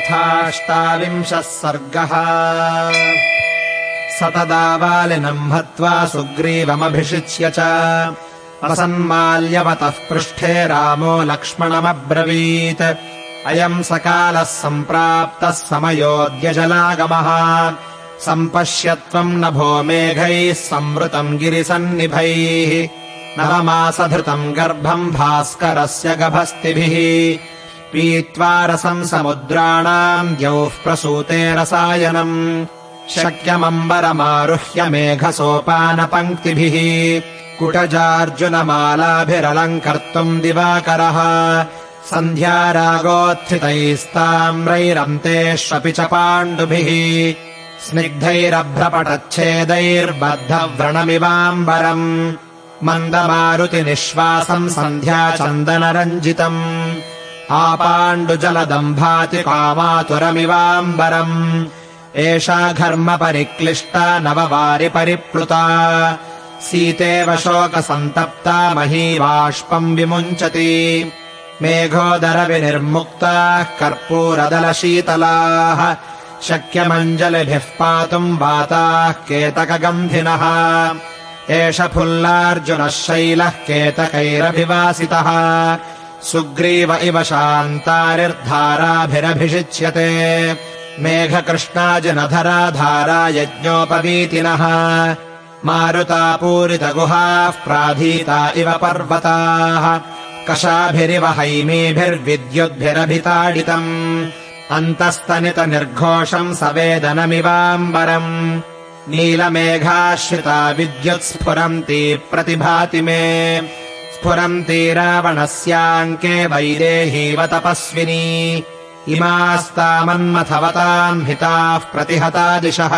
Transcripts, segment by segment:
अथाष्टाविंशः सर्गः। स तदा वालिनम् हत्वा सुग्रीवमभिषिच्य च वसन्माल्यवतः पृष्ठे रामो लक्ष्मणमब्रवीत्। अयम् सकालः सम्प्राप्तः समयोऽद्यजलागमः सम्पश्यत्वम् नभो मेघैः संवृतम् गिरिसन्निभैः। नवमासधृतम् गर्भम् भास्करस्य गभस्तिभिः पीत्वा रसम् समुद्राणाम् द्यौः प्रसूते रसायनम् शक्यमम्बरमारुह्य मेघसोपानपङ्क्तिभिः कुटजार्जुनमालाभिरलङ्कर्तुम् दिवाकरः। सन्ध्यारागोत्थितैस्ताम्रैरन्तेष्वपि च पाण्डुभिः। स्निग्धैरभ्रपटच्छेदैर्बद्धव्रणमिवाम्बरम्। मन्दमारुतिनिःश्वासम् सन्ध्याचन्दनरञ्जितम् आपाण्डुजलदम् भाति कामातुरमिवाम्बरम्। एषा घर्मपरिक्लिष्टा नववारि परिप्लुता सीतेव शोकसन्तप्ता मही बाष्पम् विमुञ्चति। मेघोदरविनिर्मुक्ताः कर्पूरदलशीतलाः। शक्यमञ्जलिभिः पातुम् वाताः केतकगन्धिनः। एष फुल्लार्जुनः शैलः केतकैरभिवासितः सुग्रीव इव शान्तारिर्धाराभिरभिषिच्यते। मेघकृष्णाजिनधरा यज्ञोपवीतिनः मारुतापूरितगुहाः प्राधीता इव पर्वताः। कषाभिरिव हैमीभिर्विद्युद्भिरभिताडितम्। अन्तस्तनितनिर्घोषम् सवेदनमिवाम्बरम्। नीलमेघाश्रिता विद्युत् स्फुरन्ती प्रतिभाति मे स्फुरन्ती रावणस्याङ्के वैदेहीव तपस्विनी। इमास्तामन्मथवताम् हिताः प्रतिहता दिशः।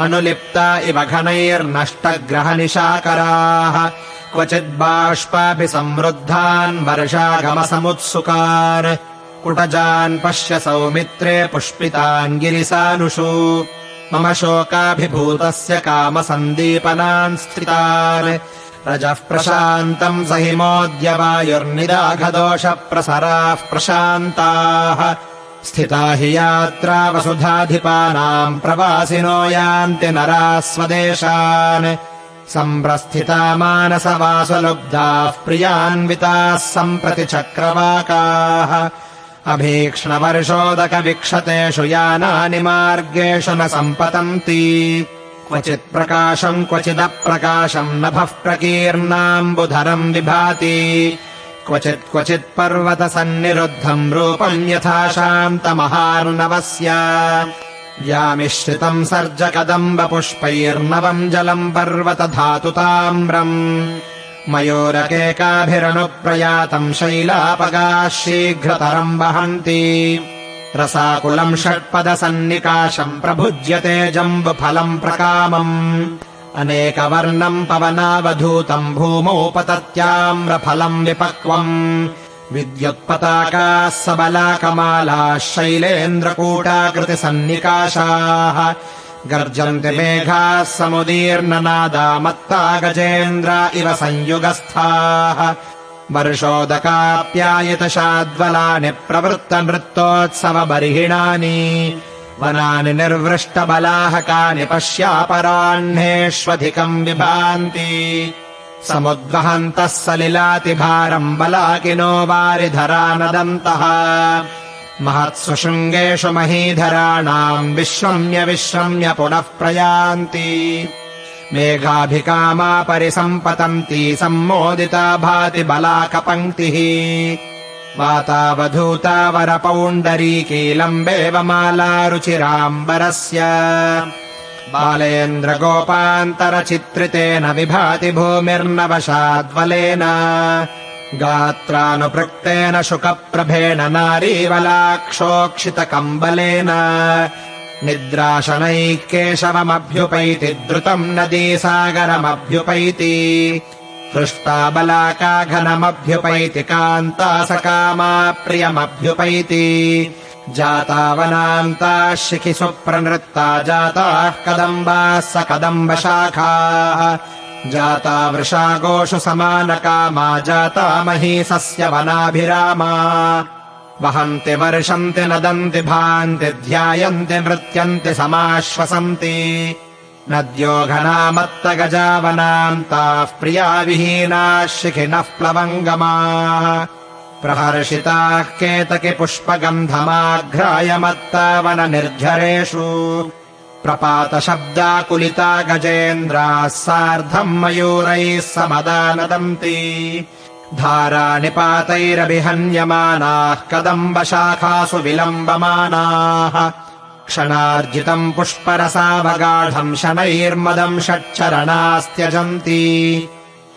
अनुलिप्ता इव घनैर्नष्टग्रहनिशाकराः। क्वचिद्बाष्पापि संवृद्धान् वर्षागमसमुत्सुकान्। कुटजान् पश्य सौमित्रे पुष्पितान् गिरिसानुषु। मम शोकाभिभूतस्य कामसन्दीपनान् स्थितान् रजः प्रशान्तम् स हिमोऽद्य वायुर्निदाघदोषप्रसराः प्रशान्ताः। स्थिता हि यात्रा वसुधाधिपानाम् प्रवासिनो यान्ति नराः स्वदेशान्। सम्प्रस्थिता मानसवासलुब्धाः प्रियान्विताः सम्प्रति चक्रवाकाः। अभीक्ष्णवर्षोदकविक्षतेषु यानानि मार्गेषु न सम्पतन्ति क्वचित् प्रकाशम् क्वचिदप्रकाशम् नभः प्रकीर्णाम्बुधरम् विभाति। क्वचित् क्वचित् पर्वतसन्निरुद्धम् रूपम् यथा शान्तमहार्णवस्य यामिश्रितम् सर्जकदम्बपुष्पैर्नवम् जलम् पर्वतधातुताम्रम्। मयूरकेकाभिरनुप्रयातम् शैलापगाः शीघ्रतरम् वहन्ति रसाकुलम् षट्पदसन्निकाशम् प्रभुज्यते जम्बुफलम् प्रकामम्। अनेकवर्णम् पवनावधूतम् भूमौ पतत्याम्रफलम् विपक्वम्। विद्युत्पताकाः सबलाकमालाः शैलेन्द्रकूटाकृतिसन्निकाशाः गर्जन्ति मेघाः समुदीर्णनादा मत्ता गजेन्द्र इव संयुगस्थाः वर्षोदकाप्यायितशाद्वलानि प्रवृत्तनृत्तोत्सवबर्हिणानि वनानि निर्वृष्टबलाहकानि पश्यापराह्नेष्वधिकम् विभान्ति। समुद्वहन्तः सलिलातिभारम् बलाकिनो वारिधरा नदन्तः महत्सु शृङ्गेषु महीधराणाम् विश्रम्य विश्रम्य पुनः प्रयान्ति मेघाभिकामा परिसम्पतन्ती सम्मोदिता भाति बलाकपङ्क्तिः। वातावधूता वरपौण्डरीकीलम्बेव मालारुचिराम्बरस्य बालेन्द्रगोपान्तरचित्रितेन विभाति भूमिर्नवशाद्वलेन। गात्रानुपृक्तेन शुकप्रभेण नारीवलाक्षोक्षितकम्बलेन निद्राशनैः केशवमभ्युपैति द्रुतम् नदीसागरमभ्युपैति हृष्टा बलाकाघनमभ्युपैति कान्ता सकामा प्रियमभ्युपैति। जातावनान्ताः शिखिसु प्रनृत्ता जाताः कदम्बाः स कदम्बशाखाः। जाता वृषागोषु समानकामा जाता महीसस्य वनाभिरामा वहन्ति वर्षन्ति नदन्ति भान्ति ध्यायन्ति नृत्यन्ति समाश्वसन्ति। नद्यो घनामत्तगजावनान्ताः प्रिया विहीनाः शिखिनः प्लवङ्गमाः। प्रहर्षिताः केतकि पुष्पगन्धमाघ्रायमत्तावननिर्झरेषु प्रपातशब्दाकुलिता गजेन्द्राः सार्धम् मयूरैः समदानदन्ति धारानिपातैरभिहन्यमानाः कदम्बशाखासु विलम्बमानाः। क्षणार्जितम् पुष्परसावगाढम् शनैर्मदम् षट्चरणास्त्यजन्ति।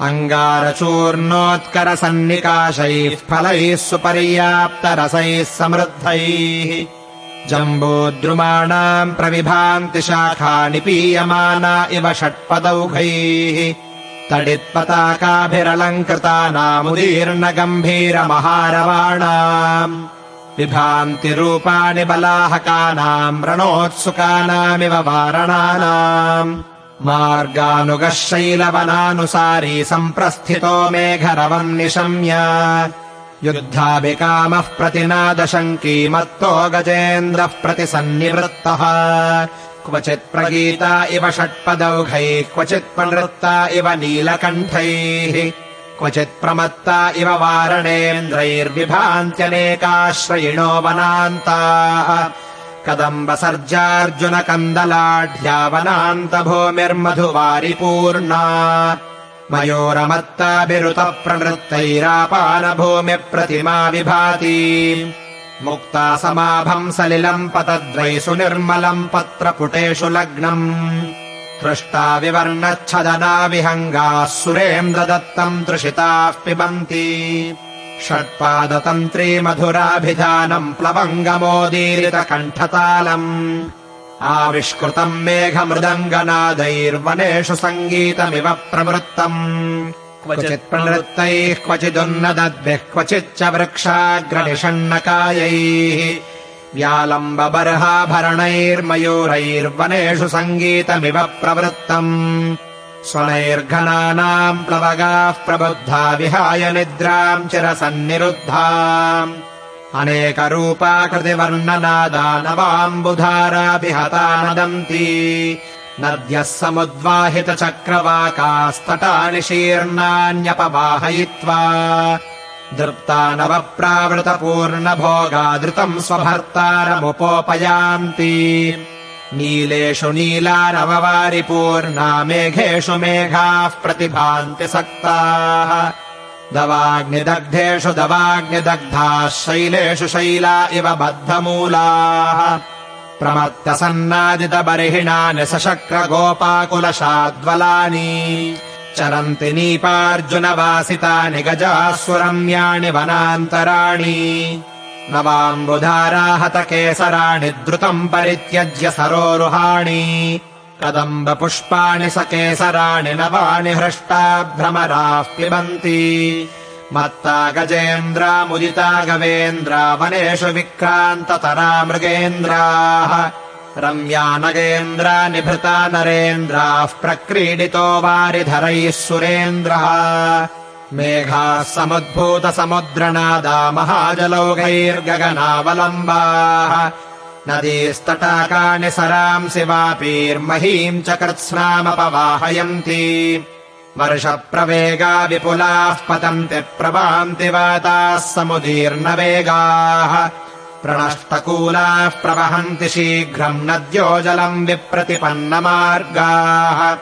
अङ्गारचूर्णोत्करसन्निकाशैः फलैः सुपर्याप्तरसैः समृद्धैः। जम्बोद्रुमाणाम् प्रविभान्ति शाखा निपीयमाना इव षट्पदौघैः तडित्पताकाभिरलङ्कृतानामुदीर्णगम्भीरमहारवाणाम्। विभान्ति रूपाणि बलाहकानाम् रणोत्सुकानामिव वारणानाम्। मार्गानुगः शैलवनानुसारी सम्प्रस्थितो मेघरवम् निशम्य युद्धाभिकामः प्रतिनादशङ्की मत्तो गजेन्द्रः प्रतिसन्निवृत्तः क्वचित् प्रगीता इव षट्पदौघैः क्वचित् प्रनृत्ता इव नीलकण्ठैः। क्वचित् प्रमत्ता इव वारणेन्द्रैर्विभान्त्यनेकाश्रयिणो वनान्ताः। कदम्बसर्जार्जुनकन्दलाढ्यावनान्तभूमिर्मधुवारिपूर्णा मयूरमत्ताभिरुतप्रणृत्तैरापानभूमिप्रतिमा विभाति मुक्ता समाभम् सलिलम् पतद्वै सुनिर्मलम् पत्रपुटेषु लग्नम्। हृष्टा विवर्णच्छदना विहङ्गाः सुरेन्द्रदत्तम् तृषिताः पिबन्ति। षट्पादतन्त्री मधुराभिधानम् प्लवङ्गमोदीरितकण्ठतालम्। आविष्कृतम् मेघमृदङ्गनादैर्वनेषु सङ्गीतमिव प्रवृत्तम् क्वचित् प्रनृत्तैः क्वचिदुन्नदद्भिः क्वचिच्च वृक्षाग्रनिषण्णकायैः व्यालम्बबर्हाभरणैर्मयूरैर्वनेषु सङ्गीतमिव प्रवृत्तम् स्वनैर्घनानाम् प्लवगाः प्रबुद्धा विहाय निद्राम् चिरसन्निरुद्धा अनेकरूपाकृतिवर्णनादानवाम्बुधाराभिहता नदन्ति नद्यः समुद्वाहितचक्रवाकास्तटानि शीर्णान्यपवाहयित्वा दृप्तानवप्रावृतपूर्णभोगादृतम् स्वभर्तारमुपोपयान्ति। नीलेषु नीलानववारिपूर्णा मेघेषु मेघाः प्रतिभान्ति सक्ताः। दवाग्निदग्धेषु दवाग्निदग्धाः शैलेषु शैला इव बद्धमूलाः प्रमत्तसन्नादितबर्हिणानि सशक्रगोपाकुलशाद्वलानि। चरन्ति नीपार्जुनवासितानि गजाः सुरम्याणि वनान्तराणि। नवाम्बुधाराहतकेसराणि द्रुतम् परित्यज्य सरोरुहाणि। कदम्बपुष्पाणि सकेसराणि नवानि हृष्टा भ्रमराः पिबन्ति मत्ता गजेन्द्रामुदिता गवेन्द्रा वनेषु विक्रान्ततरा मृगेन्द्राः रम्या नगेन्द्रा निभृता नरेन्द्राः प्रक्रीडितो वारिधरैः सुरेन्द्रः। मेघाः समुद्भूतसमुद्रनादा महाजलौघैर्गगनावलम्बाः। नदीस्तटाकानि वापीर्महीम् च कृत्स्नामपवाहयन्ति वर्षप्रवेगा विपुलाः पतन्ति प्रभान्ति वाताः समुदीर्णवेगाः। प्रणष्टकूलाः प्रवहन्ति शीघ्रम् नद्यो जलम् विप्रतिपन्नमार्गाः।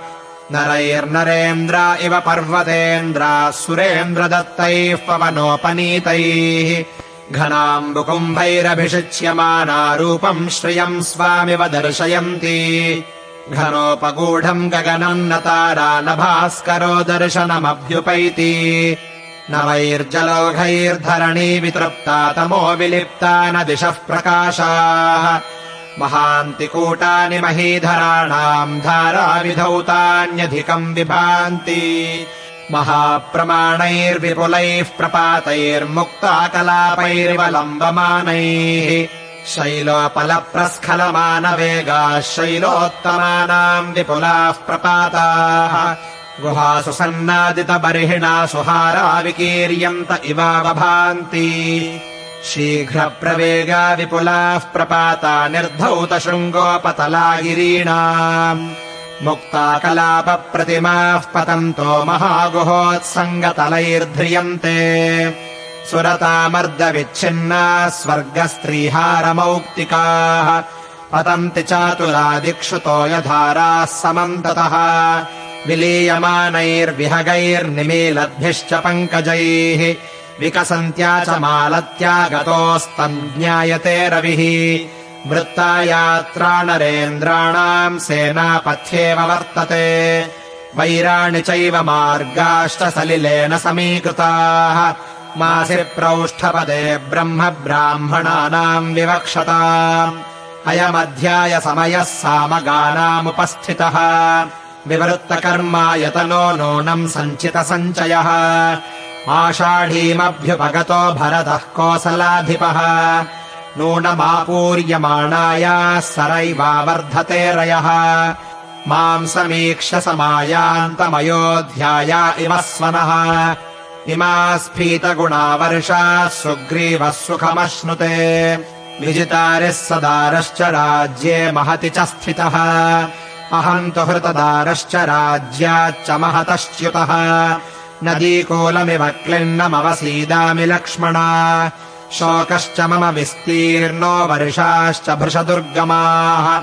नरैर्नरेन्द्र इव पर्वतेन्द्राः सुरेन्द्रदत्तैः पवनोपनीतैः। घनाम्बुकुम्भैरभिषिच्यमाना रूपम् श्रियम् स्वामिव दर्शयन्ति घनोपगूढम् गगनम् न तारा न भास्करो दर्शनमभ्युपैति। नवैर्जलौघैर्धरणी वितृप्ता तमो विलिप्ता न दिशः प्रकाशाः। महान्तिकूटानि महीधराणाम् धाराविधौतान्यधिकम् विभान्ति। महाप्रमाणैर्विपुलैः प्रपातैर्मुक्ताकलापैरिवलम्बमानैः शैलोपलप्रस्खलमानवेगाः शैलोत्तमानाम् विपुलाः प्रपाताः। गुहासु सन्नादितबर्हिणा सुहारा विकीर्यन्त इवावभान्ति। शीघ्रप्रवेगा विपुलाः प्रपाता निर्धौतशृङ्गोपतला गिरीणाम् मुक्ता कलापप्रतिमाः पतन्तो महागुहोत्सङ्गतलैर्ध्रियन्ते सुरतामर्दविच्छिन्नाः स्वर्गस्त्रीहारमौक्तिकाः। पतन्ति चातुरादिक्षुतो यधाराः समन्ततः विलीयमानैर्विहगैर्निमीलद्भिश्च पङ्कजैः। विकसन्त्या च मालत्यागतोस्तम् ज्ञायते रविः। वृत्ता नरेन्द्राणाम् सेनापथ्येव वर्तते। वैराणि चैव मार्गाश्च सलिलेन समीकृताः मासि प्रौष्ठपदे ब्रह्म ब्राह्मणानाम् विवक्षता अयमध्यायसमयः सामगानामुपस्थितः। विवृत्तकर्मायतनो नूनम् सञ्चितसञ्चयः। आषाढीमभ्युपगतो भरतः कोसलाधिपः। नूनमापूर्यमाणायाः सरैवावर्धते रयः। माम् समीक्ष्य समायान्तमयोऽध्याया इव स्वनः इमा स्फीतगुणावर्षाः सुग्रीवः सुखमश्नुते। विजितारिः सदारश्च राज्ये महति च स्थितः। अहम् तु हृतदारश्च राज्याच्च महतश्च्युतः। नदीकूलमिव क्लिन्नमवसीदामि लक्ष्मणा। शोकश्च मम विस्तीर्णो वर्षाश्च भृशदुर्गमाः।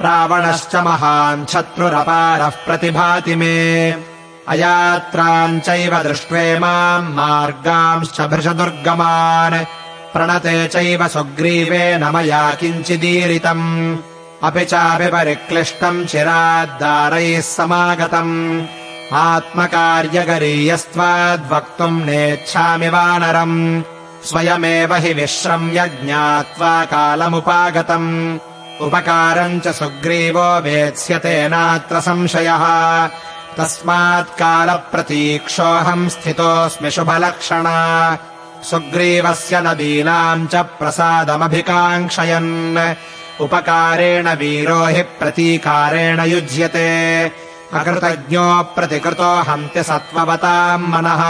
रावणश्च महान् शत्रुरपारः प्रतिभाति मे अयात्राम् चैव दृष्ट्वे माम् मार्गांश्च भृशदुर्गमान् प्रणते चैव सुग्रीवेन मया किञ्चिदीरितम्। अपि चापि परिक्लिष्टम् चिराद्दारैः समागतम्। आत्मकार्यगरीयस्त्वाद्वक्तुम् नेच्छामि वानरम्। स्वयमेव हि विश्रम्य ज्ञात्वा कालमुपागतम्। उपकारम् च सुग्रीवो वेत्स्यते नात्र संशयः तस्मात् कालप्रतीक्षोऽहम् स्थितोऽस्मि शुभलक्षणा। सुग्रीवस्य नदीनाम् च प्रसादमभिकाङ्क्षयन्। उपकारेण वीरो हि प्रतीकारेण युज्यते। अकृतज्ञो प्रतिकृतो हन्ति सत्त्ववताम् मनः।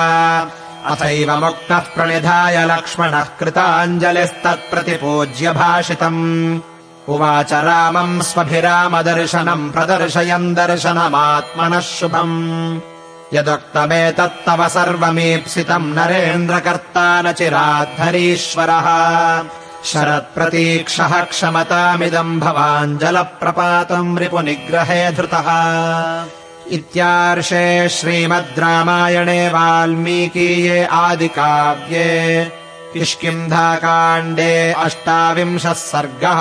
अथैव मुक्तः प्रणिधाय लक्ष्मणः कृताञ्जलिस्तत्प्रतिपूज्य भाषितम् उवाच रामम् स्वभिरामदर्शनम् प्रदर्शयन् दर्शनमात्मनः शुभम्। यदुक्तमेतत्तव सर्वमीप्सितम् नरेन्द्रकर्ता न चिराद्धरीश्वरः शरत्प्रतीक्षः क्षमतामिदम् भवान् जलप्रपातम् रिपुनिग्रहे धृतः। इत्यार्षे श्रीमद् रामायणे वाल्मीकीये आदिकाव्ये किष्किन्धाकाण्डे अष्टाविंशः सर्गः